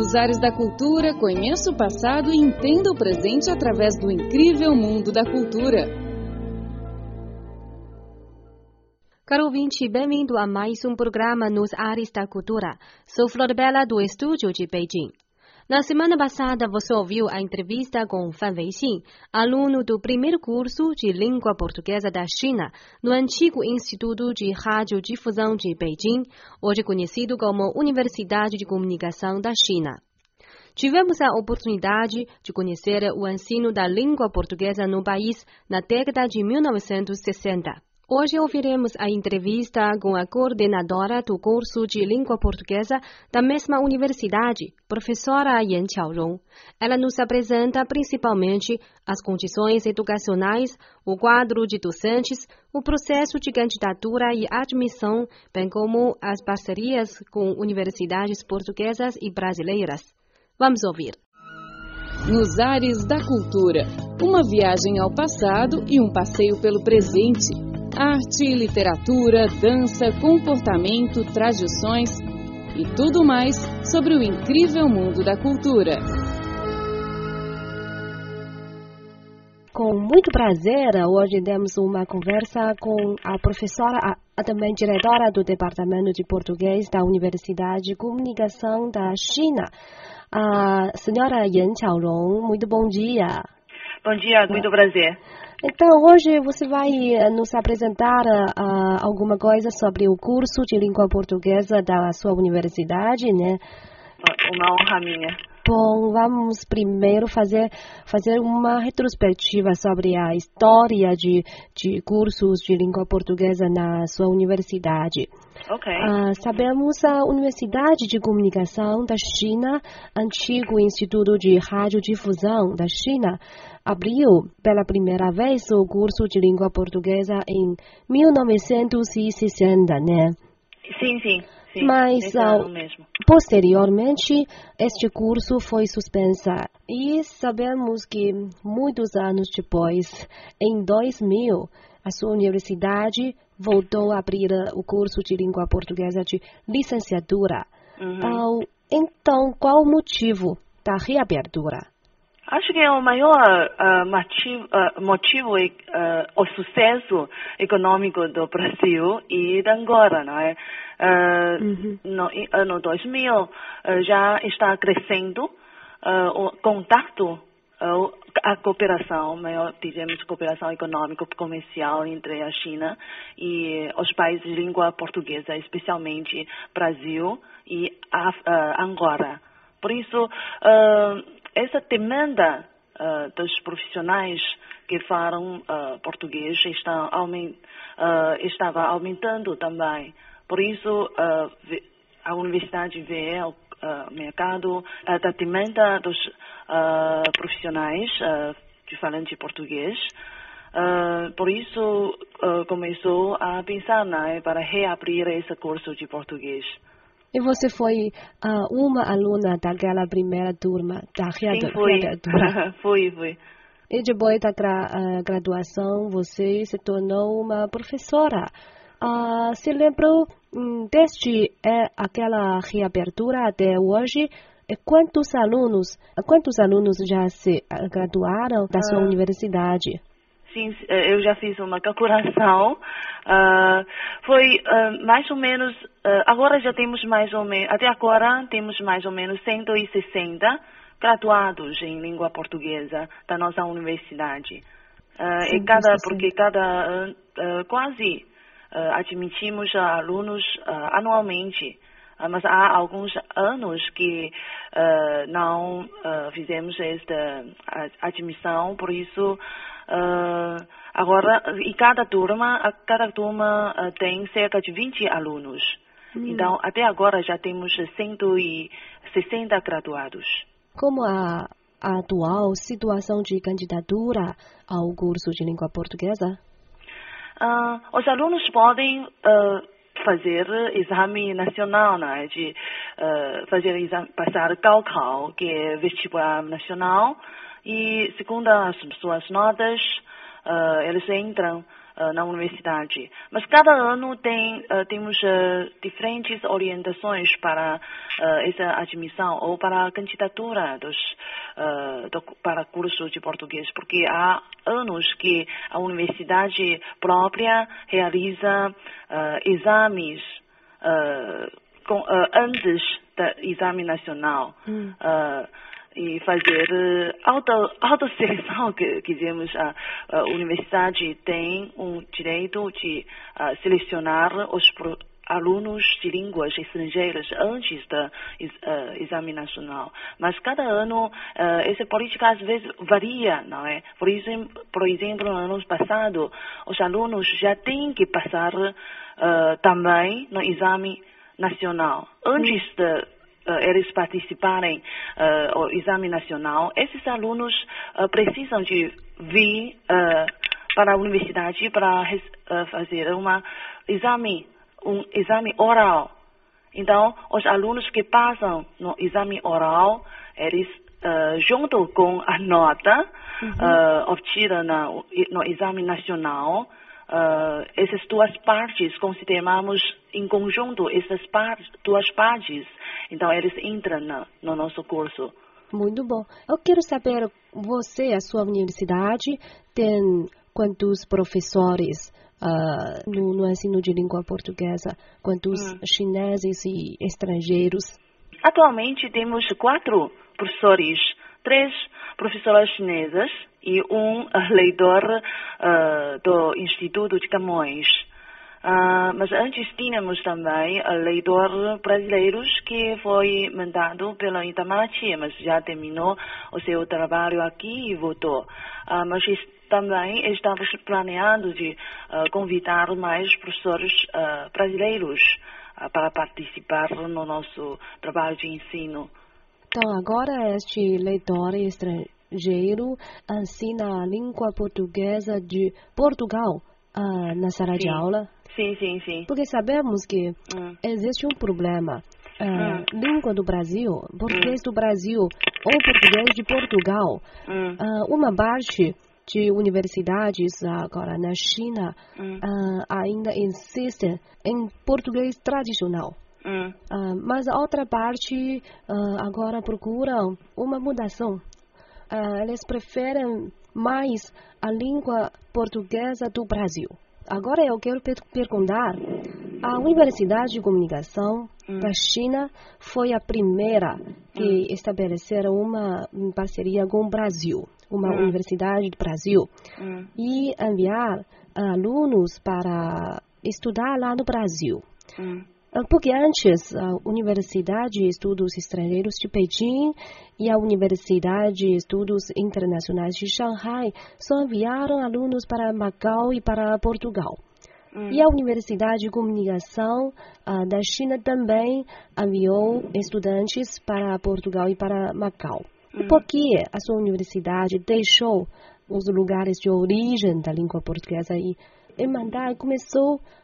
Nos ares da cultura, conheça o passado e entenda o presente através do incrível mundo da cultura. Caro ouvinte, bem-vindo a mais um programa Nos Ares da Cultura. Sou Flor Bela do estúdio de Beijing. Na semana passada, você ouviu a entrevista com Fan Weixin, aluno do primeiro curso de língua portuguesa da China, no antigo Instituto de Radiodifusão de Beijing, hoje conhecido como Universidade de Comunicação da China. Tivemos a oportunidade de conhecer o ensino da língua portuguesa no país na década de 1960. Hoje ouviremos a entrevista com a coordenadora do curso de língua portuguesa da mesma universidade, professora Yan Qiaorong. Ela nos apresenta principalmente as condições educacionais, o quadro de docentes, o processo de candidatura e admissão, bem como as parcerias com universidades portuguesas e brasileiras. Vamos ouvir. Nos ares da cultura, uma viagem ao passado e um passeio pelo presente arte, literatura, dança, comportamento, tradições e tudo mais sobre o incrível mundo da cultura. Com muito prazer, hoje temos uma conversa com a professora, a, também diretora do Departamento de Português da Universidade de Comunicação da China, a senhora Yan Qiaorong. Muito bom dia. Bom dia, muito prazer. Então, hoje você vai eh, nos apresentar uh, alguma coisa sobre o curso de língua portuguesa da sua universidade, né? Uma honra minha. Bom, vamos primeiro fazer, fazer uma retrospectiva sobre a história de, de cursos de língua portuguesa na sua universidade. Ok. Uh, sabemos a Universidade de Comunicação da China, antigo Instituto de Radiodifusão da China, abriu pela primeira vez o curso de língua portuguesa em 1960, né? Sim, sim. Sim, Mas uh, posteriormente este curso foi suspensa e sabemos que muitos anos depois, em 2000, a sua universidade voltou a abrir o curso de língua portuguesa de licenciatura. Uhum. Uh, então, qual o motivo da reabertura? Acho que é o maior uh, motivo, uh, motivo uh, o sucesso econômico do Brasil e da Angola, não é? Uhum. No ano 2000 já está crescendo o contato, a cooperação, maior, dizemos cooperação econômica comercial entre a China e os países de língua portuguesa, especialmente Brasil e Angola. Por isso essa demanda uh, dos profissionais que falam uh, português está aument, uh, estava aumentando também. Por isso, a universidade vê o mercado da demanda dos profissionais de falante português. por isso, começou a pensar né, para reabrir esse curso de português. E você foi uh, uma aluna daquela primeira turma da reabertura? fui, fui. E depois da gra uh, graduação, você se tornou uma professora. Uh, se lembrou um, desde é, aquela reabertura até hoje? Quantos alunos, quantos alunos já se graduaram da sua universidade? Sim, eh, eu já fiz uma calculação. Uh, foi uh, mais ou menos, uh, agora já temos mais ou menos, até agora temos mais ou menos 160 graduados em língua portuguesa da nossa universidade. e cada, porque cada, quase admitimos alunos anualmente. mas há alguns anos que não fizemos esta admissão, por isso Uh, agora, e cada turma, cada turma uh, tem cerca de 20 alunos. Hum. Então, até agora já temos 160 graduados. Como a, a atual situação de candidatura ao curso de língua portuguesa? Uh, os alunos podem fazer exame nacional, né, de fazer exame, passar Gaokao, que é vestibular nacional, e segundo as suas notas, uh, eles entram uh, na universidade. Mas cada ano tem, uh, temos diferentes orientações para essa admissão ou para a candidatura dos, do, para curso de português, porque há anos que a universidade própria realiza exames com, antes do exame nacional. Hum e fazer auto, autoseleção, que, que dizemos, a, a universidade tem um direito de selecionar os pro, alunos de línguas estrangeiras antes do uh, exame nacional. Mas cada ano, uh, essa política às vezes varia, não é? Por exemplo, por exemplo no ano passado, os alunos já têm que passar uh, também no exame nacional. Antes de uh, eles participarem uh, do exame nacional, esses alunos uh, precisam de vir para a universidade para fazer uma exame, um exame oral. Então, os alunos que passam no exame oral, eles junto com a nota uhum. obtida no, no exame nacional, uh, essas duas partes consideramos em conjunto essas partes, duas partes. Então eles entram no, no nosso curso. Muito bom. Eu quero saber, você, a sua universidade, tem quantos professores uh, no, no, ensino de língua portuguesa? Quantos hum. chineses e estrangeiros? Atualmente temos quatro professores, três professoras chinesas e um leitor uh, do Instituto de Camões. Uh, mas antes tínhamos também uh, leitores brasileiros que foi mandado pela Itamaraty, mas já terminou o seu trabalho aqui e voltou. Uh, mas também estamos planeando de uh, convidar mais professores brasileiros para participar no nosso trabalho de ensino. Então, agora este leitor estrangeiro ensina a língua portuguesa de Portugal na sala sim. de aula? Sim, sim, sim. Porque sabemos que hum. existe um problema. Uh, hum. Língua do Brasil, português hum. do Brasil ou português de Portugal. Uh, uma parte de universidades agora na China uh, ainda insiste em português tradicional. mas a outra parte agora procuram uma mudação. eles preferem mais a língua portuguesa do Brasil. Agora eu quero perguntar: a Universidade de Comunicação hum. da China foi a primeira que hum. estabeleceram uma parceria com o Brasil, uma hum. universidade do Brasil, hum. e enviar alunos para estudar lá no Brasil. Ah, porque antes a Universidade de Estudos Estrangeiros de Pequim e a Universidade de Estudos Internacionais de Shanghai só enviaram alunos para Macau e para Portugal. Hum. E a Universidade de Comunicação uh, da China também enviou estudantes para Portugal e para Macau. Hum. Por que a sua universidade deixou os lugares de origem da língua portuguesa e, e começou a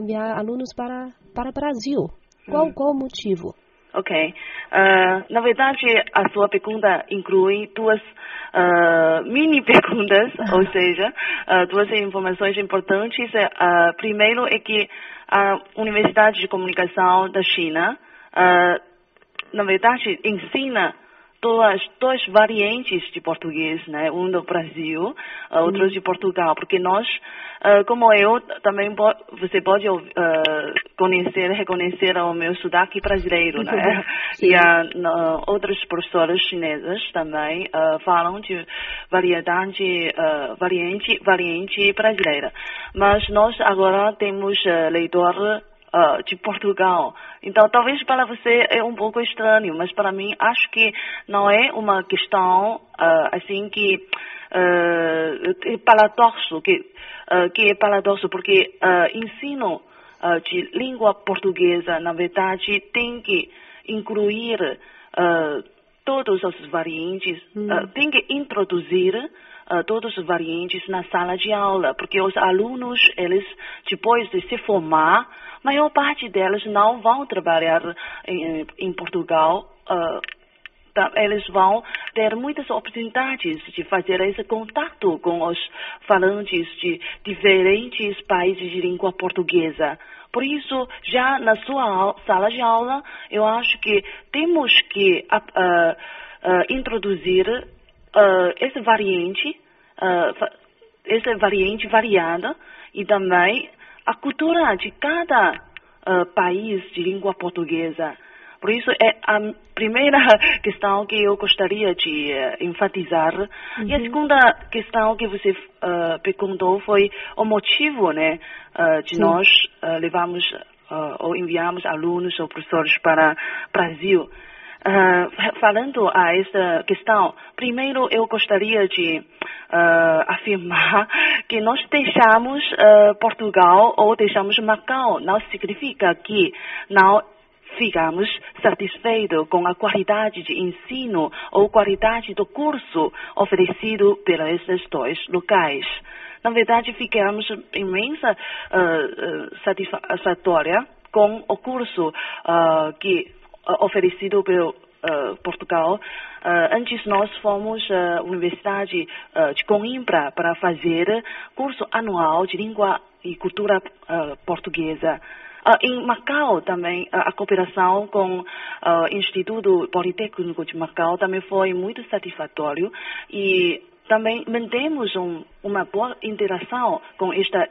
enviar alunos para para o Brasil. Qual, hum. qual o motivo? Ok. Uh, na verdade, a sua pergunta inclui duas uh, mini perguntas, ou seja, uh, duas informações importantes. primeiro é que a Universidade de Comunicação da China, na verdade, ensina duas, duas variantes de português, né? Um do Brasil, uh, outro de Portugal, porque nós, uh, como eu, também po você pode uh, conhecer, reconhecer o meu sotaque brasileiro, né? e uh, outros professores chineses também falam de variedade, variante, variante brasileira. Mas nós agora temos leitor uh, de Portugal. Então, talvez para você é um pouco estranho, mas para mim acho que não é uma questão uh, assim que uh, é paradoxo, que, uh, que é paradoxo, porque ensino de língua portuguesa, na verdade, tem que incluir todos os variantes, hum. tem que introduzir uh, todos os variantes na sala de aula, porque os alunos, eles, depois de se formar, maior parte deles não vão trabalhar em, em Portugal uh, eles vão ter muitas oportunidades de fazer esse contato com os falantes de diferentes países de língua portuguesa. Por isso, já na sua sala de aula, eu acho que temos que uh, uh, introduzir uh, esse variante, esse variante variada e também a cultura de cada país de língua portuguesa. Por isso, é a primeira questão que eu gostaria de uh, enfatizar. Uhum. E a uhum. segunda questão que você uh, perguntou foi o motivo né, uh, de Sim. nós levarmos ou enviarmos alunos ou professores para o Brasil. Falando a esta questão, primeiro eu gostaria de afirmar que nós deixamos Portugal ou deixamos Macau não significa que não ficamos satisfeitos com a qualidade de ensino ou qualidade do curso oferecido pelos esses dois locais. Na verdade, ficamos imensa uh, satisfatória com o curso uh, que uh, oferecido pelo Uh, Portugal. Uh, antes nós fomos à uh, Universidade de Coimbra para fazer curso anual de língua e cultura portuguesa. Uh, em Macau também, uh, a cooperação com o uh, Instituto Politécnico de Macau também foi muito satisfatório e também mantemos um, uma boa interação com esta,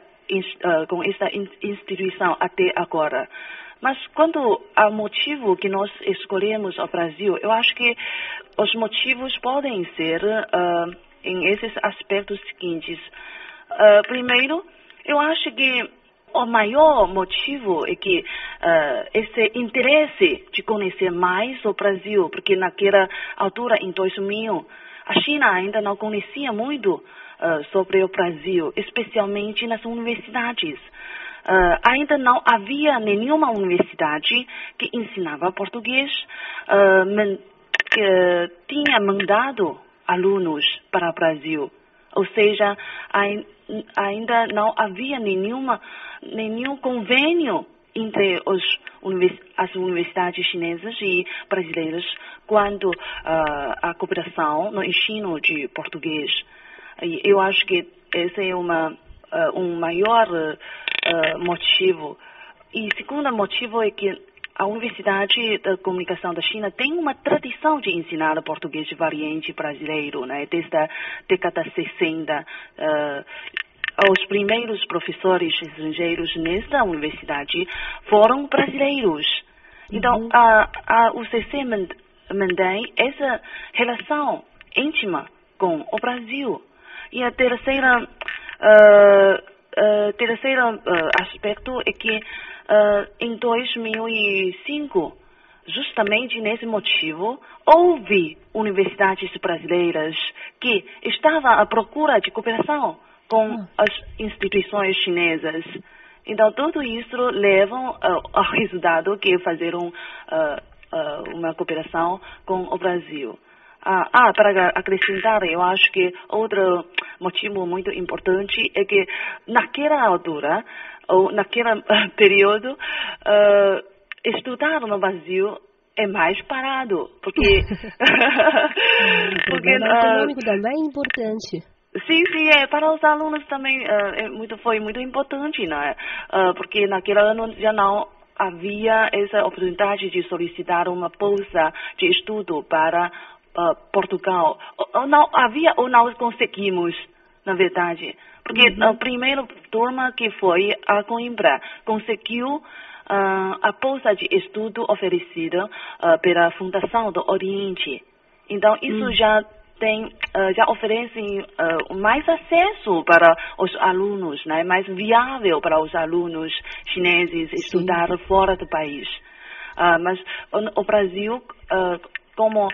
com esta instituição até agora. Mas quanto ao motivo que nós escolhemos o Brasil, eu acho que os motivos podem ser uh, em esses aspectos seguintes. Uh, primeiro, eu acho que o maior motivo é que uh, esse interesse de conhecer mais o Brasil, porque naquela altura, em 2000, a China ainda não conhecia muito uh, sobre o Brasil, especialmente nas universidades. Uh, ainda não havia nenhuma universidade que ensinava português, man, que tinha mandado alunos para o Brasil. Ou seja, ainda não havia nenhuma, nenhum convênio entre os, as universidades chinesas e brasileiras quanto uh, à cooperação no ensino de português. Eu acho que esse é uma, uh, um maior uh, motivo. E segundo motivo é que a Universidade da Comunicação da China tem uma tradição de ensinar português variante brasileiro, né? desde a década 60. Uh, os primeiros professores estrangeiros nesta universidade foram brasileiros. Então, uhum. a, a UCC mantém essa relação íntima com o Brasil. E a terceira, uh, uh, terceiro uh, aspecto é que em 2005, justamente nesse motivo, houve universidades brasileiras que estavam à procura de cooperação com hum. as instituições chinesas. Então, tudo isso leva ao resultado que fazer um, uh, uh, uma cooperação com o Brasil. Ah, ah, para acrescentar, eu acho que outro motivo muito importante é que naquela altura, ou naquele período, estudar no Brasil é mais parado, porque... porque o econômico também é importante. Sim, sim, é, para os alunos também uh, é muito, foi muito importante, né? Uh, porque naquele ano já não havia essa oportunidade de solicitar uma bolsa de estudo para uh, Portugal. Ou não havia ou não conseguimos, na verdade. Porque uhum. a primeira turma que foi a Coimbra conseguiu a bolsa de estudo oferecida pela Fundação do Oriente. Então, isso uhum. já tem, já oferecem mais acesso para os alunos, né? mais viável para os alunos chineses estudar Sim. fora do país. Mas o Brasil, como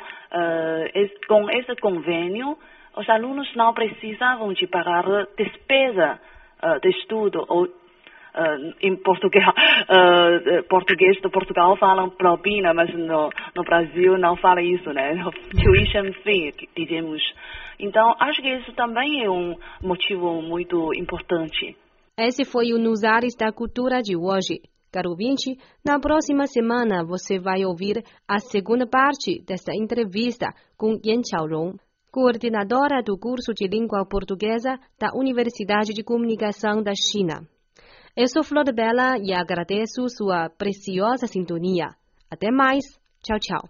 esse, com esse convênio, os alunos não precisavam de pagar despesa de estudo ou uh, em português, uh, português do Portugal falam propina, mas no, no Brasil não fala isso, né? Tuition fee, dizemos. Então, acho que isso também é um motivo muito importante. Esse foi o Nos Ares da Cultura de hoje. Caro ouvinte, na próxima semana você vai ouvir a segunda parte desta entrevista com Yan Xiaorong, coordenadora do curso de língua portuguesa da Universidade de Comunicação da China. Eu sou Flor Bela e agradeço sua preciosa sintonia. Até mais. Tchau, tchau.